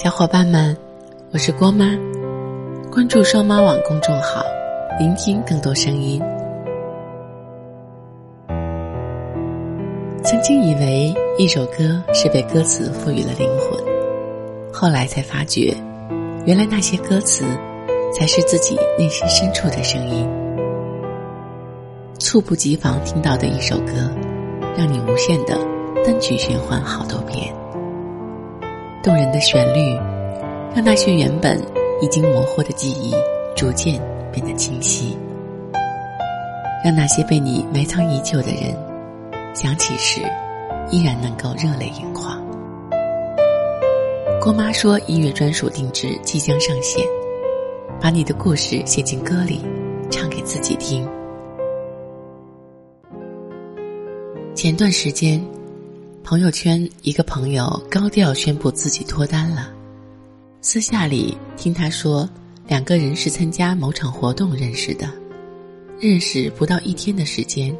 小伙伴们，我是郭妈，关注双妈网公众号，聆听更多声音。曾经以为一首歌是被歌词赋予了灵魂，后来才发觉，原来那些歌词才是自己内心深处的声音。猝不及防听到的一首歌，让你无限的单曲循环好多遍。动人的旋律，让那些原本已经模糊的记忆逐渐变得清晰，让那些被你埋藏已久的人想起时，依然能够热泪盈眶。郭妈说：“音乐专属定制即将上线，把你的故事写进歌里，唱给自己听。”前段时间。朋友圈一个朋友高调宣布自己脱单了，私下里听他说，两个人是参加某场活动认识的，认识不到一天的时间，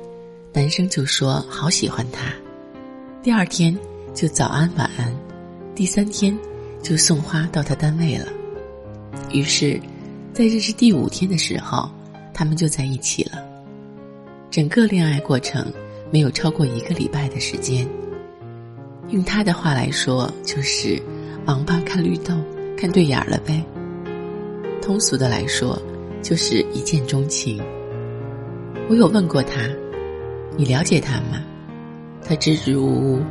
男生就说好喜欢他，第二天就早安晚安，第三天就送花到他单位了，于是，在认识第五天的时候，他们就在一起了，整个恋爱过程没有超过一个礼拜的时间。用他的话来说，就是“王八看绿豆，看对眼儿了呗。”通俗的来说，就是一见钟情。我有问过他：“你了解他吗？”他支支吾吾，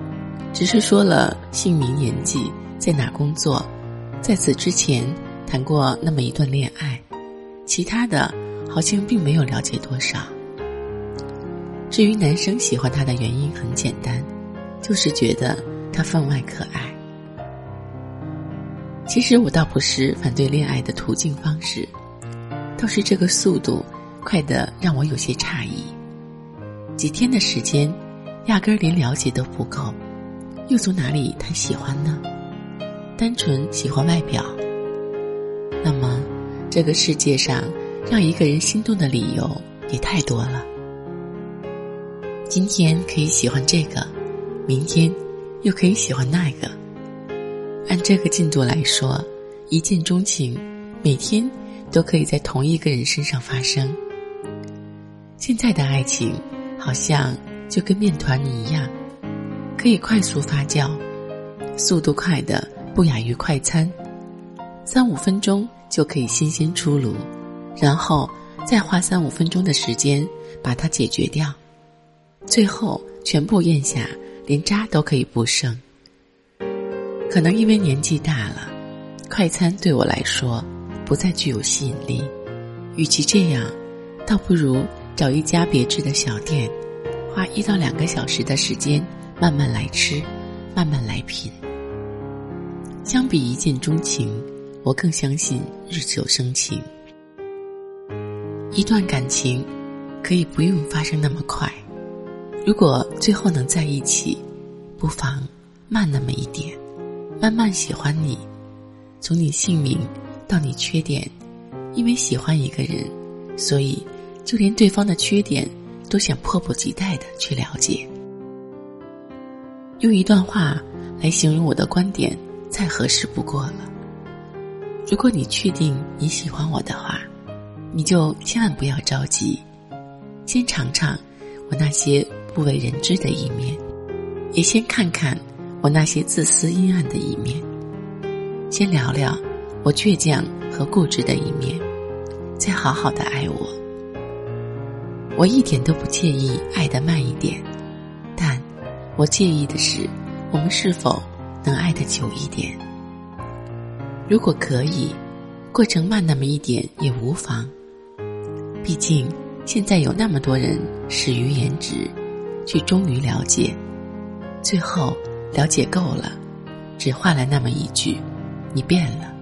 只是说了姓名、年纪、在哪工作，在此之前谈过那么一段恋爱，其他的好像并没有了解多少。至于男生喜欢他的原因，很简单。就是觉得他分外可爱。其实我倒不是反对恋爱的途径方式，倒是这个速度快的让我有些诧异。几天的时间，压根儿连了解都不够，又从哪里谈喜欢呢？单纯喜欢外表？那么，这个世界上让一个人心动的理由也太多了。今天可以喜欢这个。明天，又可以喜欢那个。按这个进度来说，一见钟情，每天都可以在同一个人身上发生。现在的爱情，好像就跟面团一样，可以快速发酵，速度快的不亚于快餐，三五分钟就可以新鲜出炉，然后再花三五分钟的时间把它解决掉，最后全部咽下。连渣都可以不剩。可能因为年纪大了，快餐对我来说不再具有吸引力。与其这样，倒不如找一家别致的小店，花一到两个小时的时间慢慢来吃，慢慢来品。相比一见钟情，我更相信日久生情。一段感情可以不用发生那么快。如果最后能在一起，不妨慢那么一点，慢慢喜欢你，从你姓名到你缺点，因为喜欢一个人，所以就连对方的缺点都想迫不及待的去了解。用一段话来形容我的观点，再合适不过了。如果你确定你喜欢我的话，你就千万不要着急，先尝尝我那些。不为人知的一面，也先看看我那些自私阴暗的一面，先聊聊我倔强和固执的一面，再好好的爱我。我一点都不介意爱的慢一点，但我介意的是我们是否能爱的久一点。如果可以，过程慢那么一点也无妨。毕竟现在有那么多人始于颜值。去终于了解，最后了解够了，只换来那么一句：“你变了。”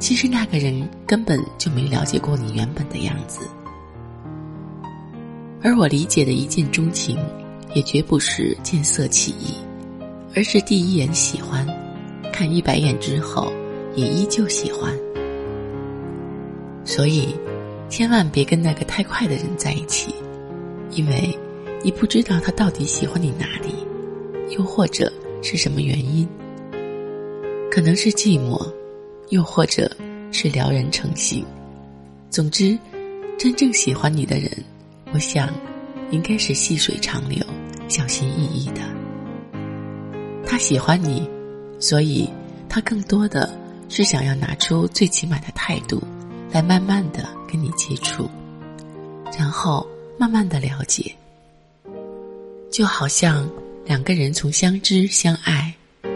其实那个人根本就没了解过你原本的样子。而我理解的一见钟情，也绝不是见色起意，而是第一眼喜欢，看一百眼之后也依旧喜欢。所以，千万别跟那个太快的人在一起，因为。你不知道他到底喜欢你哪里，又或者是什么原因？可能是寂寞，又或者是撩人成性。总之，真正喜欢你的人，我想，应该是细水长流、小心翼翼的。他喜欢你，所以他更多的是想要拿出最起码的态度，来慢慢的跟你接触，然后慢慢的了解。就好像两个人从相知相爱，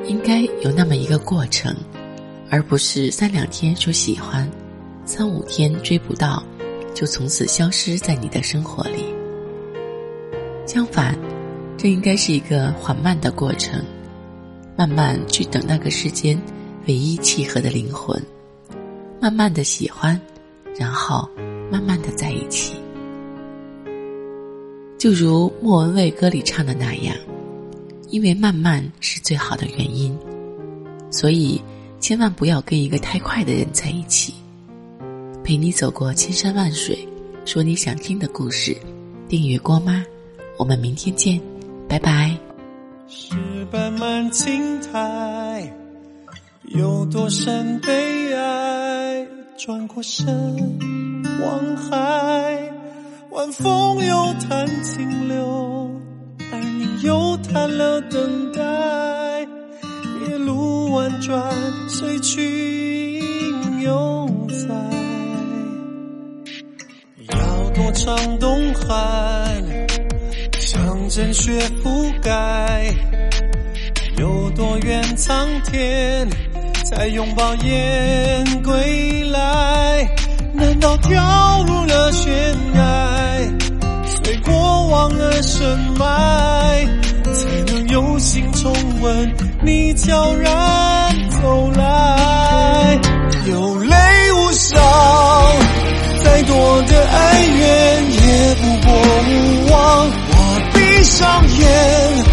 应该有那么一个过程，而不是三两天说喜欢，三五天追不到，就从此消失在你的生活里。相反，这应该是一个缓慢的过程。慢慢去等那个世间唯一契合的灵魂，慢慢的喜欢，然后慢慢的在一起。就如莫文蔚歌里唱的那样，因为慢慢是最好的原因，所以千万不要跟一个太快的人在一起。陪你走过千山万水，说你想听的故事。订阅郭妈，我们明天见，拜拜。是斑满青苔，有多深悲哀？转过身望海，晚风又弹清流，而你又弹了等待。夜路婉转，随去犹在。要多长冬寒？像阵雪覆盖，有多远苍天才拥抱雁归来？难道跳入了悬崖，随过往而深埋，才能有幸重温你悄然走来？有泪无伤，再多的哀怨也不过无望。我闭上眼。